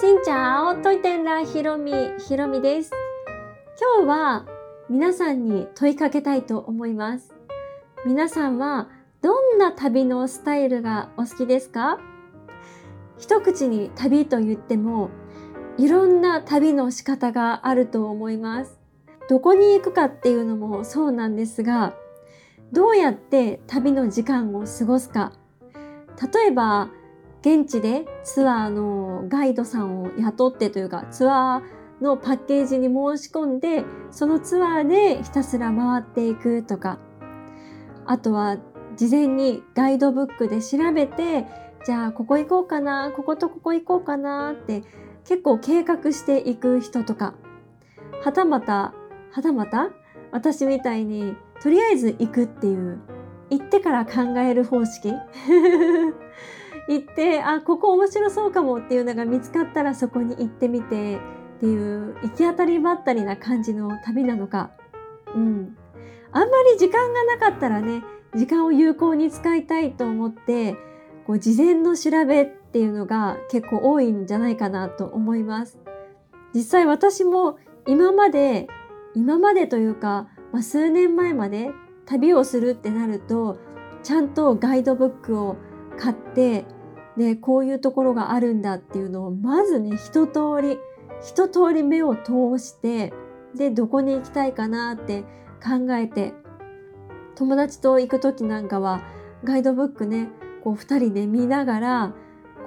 しんちゃおといてんらひろみひろみです。今日は皆さんに問いかけたいと思います。皆さんはどんな旅のスタイルがお好きですか？一口に旅と言ってもいろんな旅の仕方があると思います。どこに行くかっていうのもそうなんですがどうやって旅の時間を過ごすか。例えば現地でツアーのガイドさんを雇ってというかツアーのパッケージに申し込んでそのツアーでひたすら回っていくとか。あとは事前にガイドブックで調べてじゃあここ行こうかなこことここ行こうかなって結構計画していく人とか。はたまたはたまた私みたいにとりあえず行くっていう行ってから考える方式。行ってあここ面白そうかもっていうのが見つかったらそこに行ってみてっていう行き当たりばったりな感じの旅なのか。うん。あんまり時間がなかったらね時間を有効に使いたいと思ってこう事前の調べっていうのが結構多いんじゃないかなと思います。実際私も今まで今までというか、まあ、数年前まで旅をするってなるとちゃんとガイドブックを買ってでこういうところがあるんだっていうのをまずね一通り一通り目を通してでどこに行きたいかなって考えて友達と行く時なんかはガイドブックねこう2人で見ながら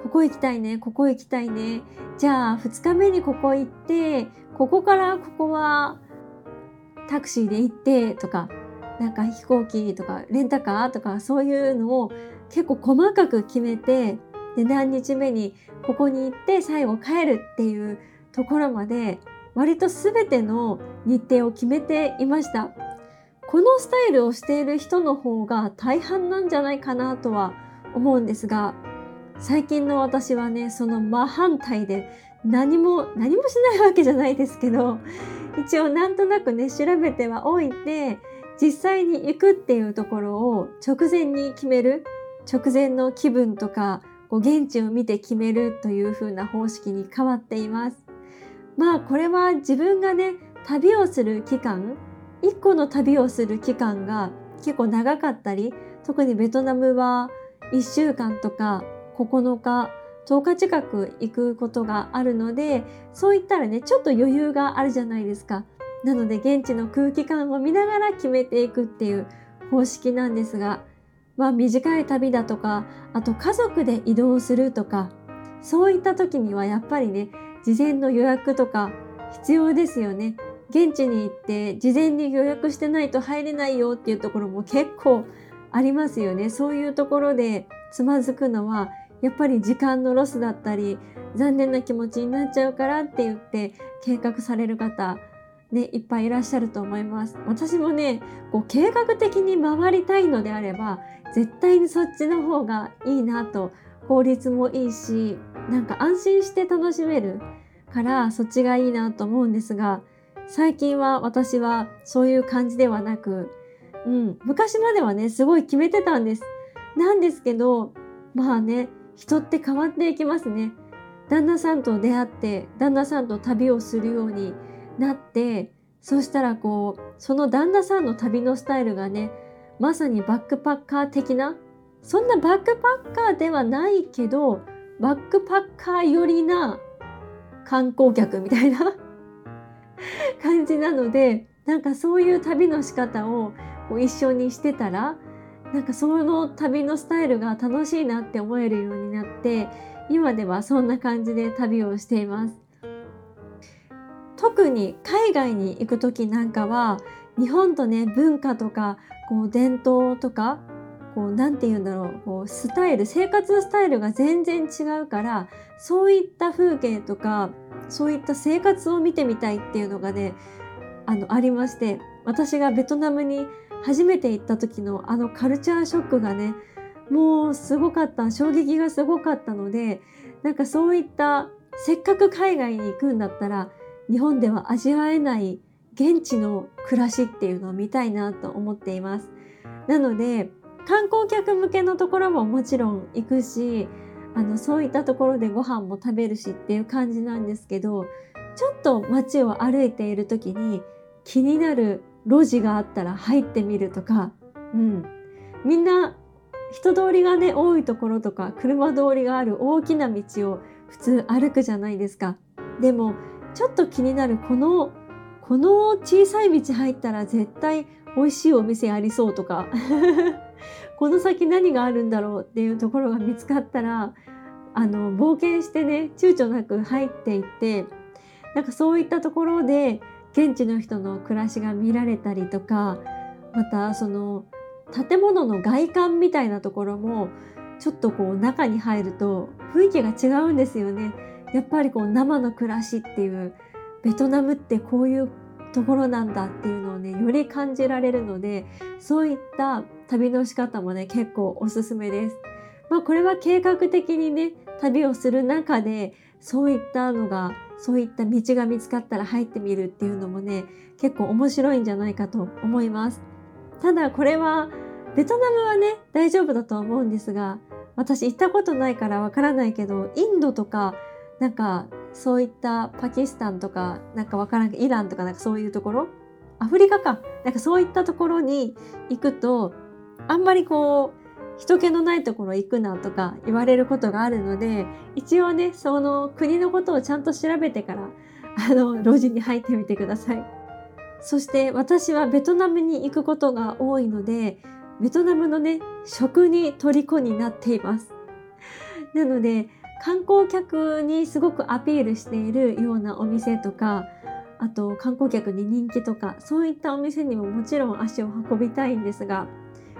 ここ行きたいねここ行きたいねじゃあ2日目にここ行ってここからここはタクシーで行ってとかなんか飛行機とかレンタカーとかそういうのを結構細かく決めてで何日目にここに行って最後帰るっていうところまで割と全ての日程を決めていました。このスタイルをしている人の方が大半なんじゃないかなとは思うんですが最近の私はねその真反対で何も何もしないわけじゃないですけど一応なんとなくね調べてはおいて実際に行くっていうところを直前に決める直前の気分とか現地を見て決めるという風な方式に変わっています。まあこれは自分がね旅をする期間1個の旅をする期間が結構長かったり特にベトナムは1週間とか9日10日近く行くことがあるのでそういったらねちょっと余裕があるじゃないですか。なので現地の空気感を見ながら決めていくっていう方式なんですがまあ短い旅だとかあと家族で移動するとかそういった時にはやっぱりね事前の予約とか必要ですよね。現地に行って事前に予約してないと入れないよっていうところも結構ありますよね。そういうところでつまずくのはやっぱり時間のロスだったり残念な気持ちになっちゃうからって言って計画される方ね、いっぱいいらっしゃると思います。私もね、こう計画的に回りたいのであれば、絶対にそっちの方がいいなと、効率もいいし、なんか安心して楽しめるからそっちがいいなと思うんですが、最近は私はそういう感じではなく、うん、昔まではね、すごい決めてたんです。なんですけど、まあね、人って変わっていきますね。旦那さんと出会って、旦那さんと旅をするようになってそしたらこうその旦那さんの旅のスタイルがねまさにバックパッカー的なそんなバックパッカーではないけどバックパッカー寄りな観光客みたいな 感じなのでなんかそういう旅の仕方をこう一緒にしてたらなんかその旅のスタイルが楽しいなって思えるようになって今ではそんな感じで旅をしています。特に海外に行く時なんかは日本とね文化とかこう伝統とかこう何て言うんだろうこうスタイル生活スタイルが全然違うからそういった風景とかそういった生活を見てみたいっていうのがねあのありまして私がベトナムに初めて行った時のあのカルチャーショックがねもうすごかった衝撃がすごかったのでなんかそういったせっかく海外に行くんだったら日本では味わえない現地の暮らしっていうのを見たいなと思っています。なので観光客向けのところももちろん行くしあのそういったところでご飯も食べるしっていう感じなんですけどちょっと街を歩いている時に気になる路地があったら入ってみるとか、うん、みんな人通りがね多いところとか車通りがある大きな道を普通歩くじゃないですか。でもちょっと気になるこのこの小さい道入ったら絶対美味しいお店ありそうとか この先何があるんだろうっていうところが見つかったらあの冒険してね躊躇なく入っていってなんかそういったところで現地の人の暮らしが見られたりとかまたその建物の外観みたいなところもちょっとこう中に入ると雰囲気が違うんですよね。やっぱりこう生の暮らしっていうベトナムってこういうところなんだっていうのをねより感じられるのでそういった旅の仕方もね結構おすすめです。まあこれは計画的にね旅をする中でそういったのがそういった道が見つかったら入ってみるっていうのもね結構面白いんじゃないかと思います。ただこれはベトナムはね大丈夫だと思うんですが私行ったことないからわからないけどインドとかなんかそういったパキスタンとかなんかわからんイランとかなんかそういうところ？アフリカか。なんかそういったところに行くとあんまりこう人気のないところ行くなとか言われることがあるので一応ねその国のことをちゃんと調べてからあの路地に入ってみてください。そして私はベトナムに行くことが多いのでベトナムのね食に虜になっています。なので観光客にすごくアピールしているようなお店とかあと観光客に人気とかそういったお店にももちろん足を運びたいんですが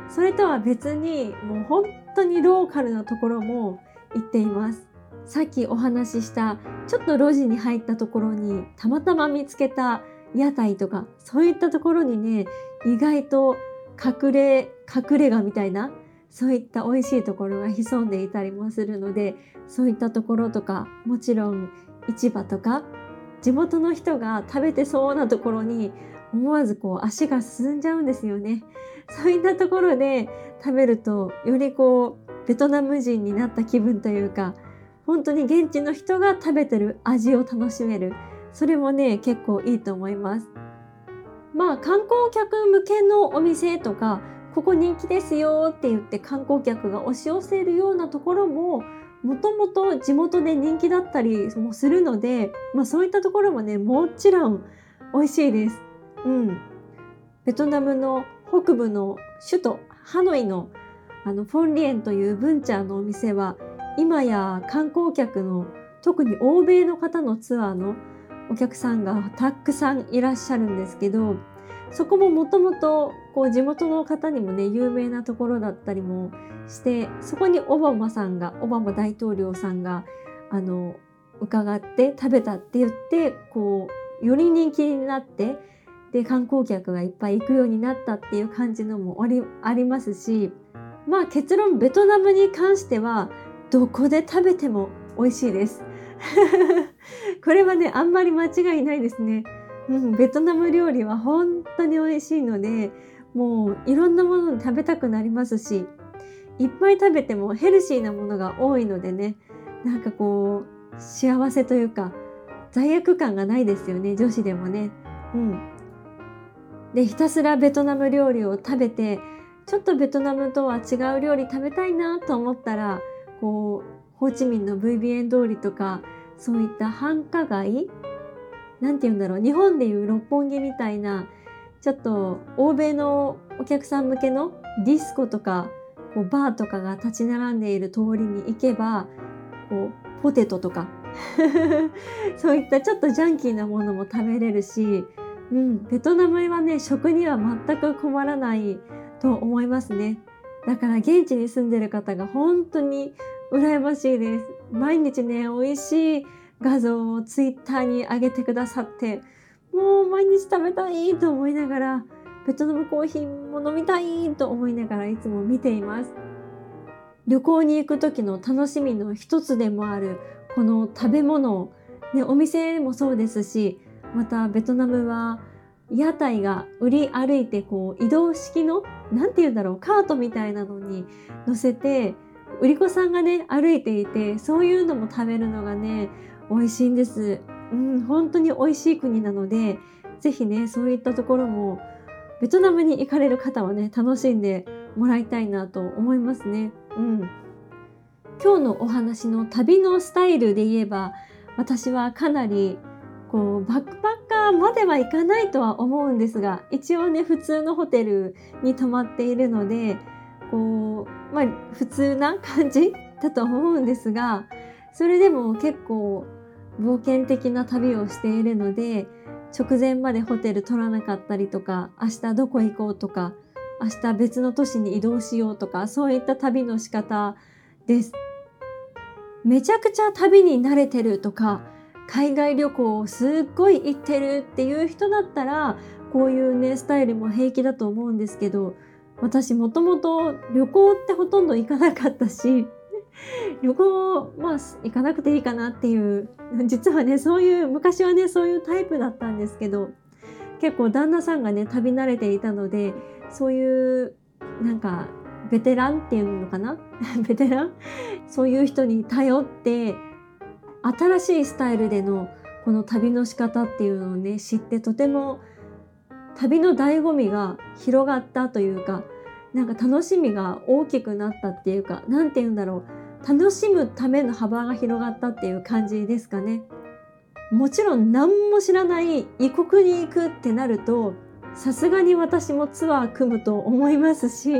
それとは別にもう本当にローカルなところも行っています。さっきお話ししたちょっと路地に入ったところにたまたま見つけた屋台とかそういったところにね意外と隠れ隠れ家みたいなそういった美味しいところが潜んでいたりもするのでそういったところとかもちろん市場とか地元の人が食べてそうなところに思わずこう足が進んじゃうんですよね。そういったところで食べるとよりこうベトナム人になった気分というか本当に現地の人が食べてる味を楽しめるそれもね結構いいと思います。まあ観光客向けのお店とかここ人気ですよって言って観光客が押し寄せるようなところももともと地元で人気だったりもするので、まあ、そういったところもねもちろん美味しいです。うん、ベトナムの北部の首都ハノイのあのフォンリエンというブンチャーのお店は今や観光客の特に欧米の方のツアーのお客さんがたくさんいらっしゃるんですけどそこももともとこう地元の方にもね有名なところだったりもしてそこにオバマさんがオバマ大統領さんがあの伺って食べたって言ってこうより人気になってで観光客がいっぱい行くようになったっていう感じのもありますしまあ結論ベトナムに関してはどこで食べても美味しいです。これはねあんまり間違いないですね。うん、ベトナム料理は本当に美味しいのでもういろんなもの食べたくなりますしいっぱい食べてもヘルシーなものが多いのでねなんかこう幸せというか罪悪感がないですよね女子でもね。うん、でひたすらベトナム料理を食べてちょっとベトナムとは違う料理食べたいなと思ったらこうホーチミンの VBN 通りとかそういった繁華街なんて言うんだろう日本でいう六本木みたいなちょっと欧米のお客さん向けのディスコとかこうバーとかが立ち並んでいる通りに行けばこうポテトとか そういったちょっとジャンキーなものも食べれるしうん、ベトナムはね食には全く困らないと思いますね。だから現地に住んでる方が本当に羨ましいです。毎日ね美味しい画像をツイッターに上げてくださってもう毎日食べたいと思いながらベトナムコーヒーも飲みたいと思いながらいつも見ています旅行に行く時の楽しみの一つでもあるこの食べ物ね、お店もそうですしまたベトナムは屋台が売り歩いてこう移動式の何て言うんだろうカートみたいなのに乗せて売り子さんがね歩いていてそういうのも食べるのがね美味しいんです。うん、本当に美味しい国なので是非ねそういったところもベトナムに行かれる方はね楽しんでもらいたいなと思いますね。うん、今日のお話の旅のスタイルで言えば私はかなりこうバックパッカーまではいかないとは思うんですが一応ね普通のホテルに泊まっているのでこうまあ普通な感じだと思うんですがそれでも結構冒険的な旅をしているので直前までホテル取らなかったりとか明日どこ行こうとか明日別の都市に移動しようとかそういった旅の仕方です。めちゃくちゃ旅に慣れてるとか海外旅行をすっごい行ってるっていう人だったらこういうねスタイルも平気だと思うんですけど私もともと旅行ってほとんど行かなかったし 旅行まあ行かなくていいかなっていう 実はねそういう昔はねそういうタイプだったんですけど結構旦那さんがね旅慣れていたのでそういうなんかベテランっていうのかな？ベテラン？そういう人に頼って新しいスタイルでのこの旅の仕方っていうのをね知ってとても旅の醍醐味が広がったというかなんか楽しみが大きくなったっていうか何て言うんだろう。楽しむための幅が広がったっていう感じですかね。もちろん何も知らない異国に行くってなるとさすがに私もツアー組むと思いますし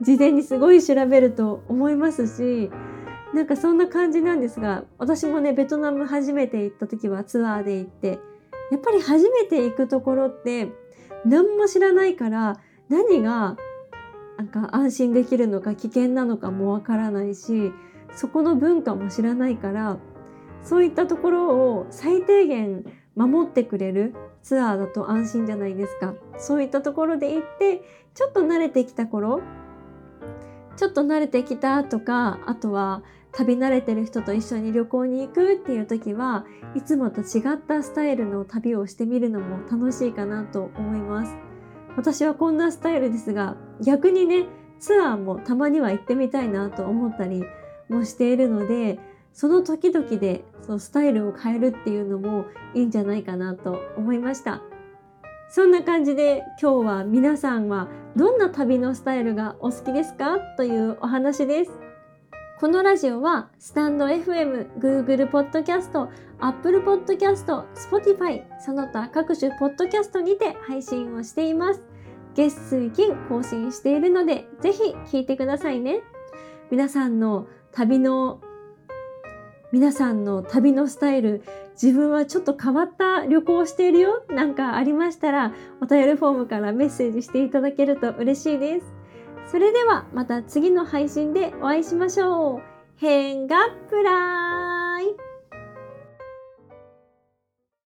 事前にすごい調べると思いますしなんかそんな感じなんですが私もねベトナム初めて行った時はツアーで行ってやっぱり初めて行くところって何も知らないから何がなんか安心できるのか危険なのかもわからないしそこの文化も知らないからそういったところを最低限守ってくれるツアーだと安心じゃないですか。そういったところで行ってちょっと慣れてきた頃ちょっと慣れてきたとかあとは旅慣れてる人と一緒に旅行に行くっていう時はいつもと違ったスタイルの旅をしてみるのも楽しいかなと思います。私はこんなスタイルですが逆にねツアーもたまには行ってみたいなと思ったりもしているのでその時々でそのスタイルを変えるっていうのもいいんじゃないかなと思いました。そんな感じで今日は皆さんはどんな旅のスタイルがお好きですか？というお話です。このラジオはスタンド FM、Google Podcast、Apple Podcast、Spotify その他各種ポッドキャストにて配信をしています。月水金更新しているのでぜひ聞いてくださいね。皆さんの旅の皆さんの旅のスタイル自分はちょっと変わった旅行をしているよ。なんかありましたらお便りフォームからメッセージしていただけると嬉しいです。それではまた次の配信でお会いしましょう。変がプラー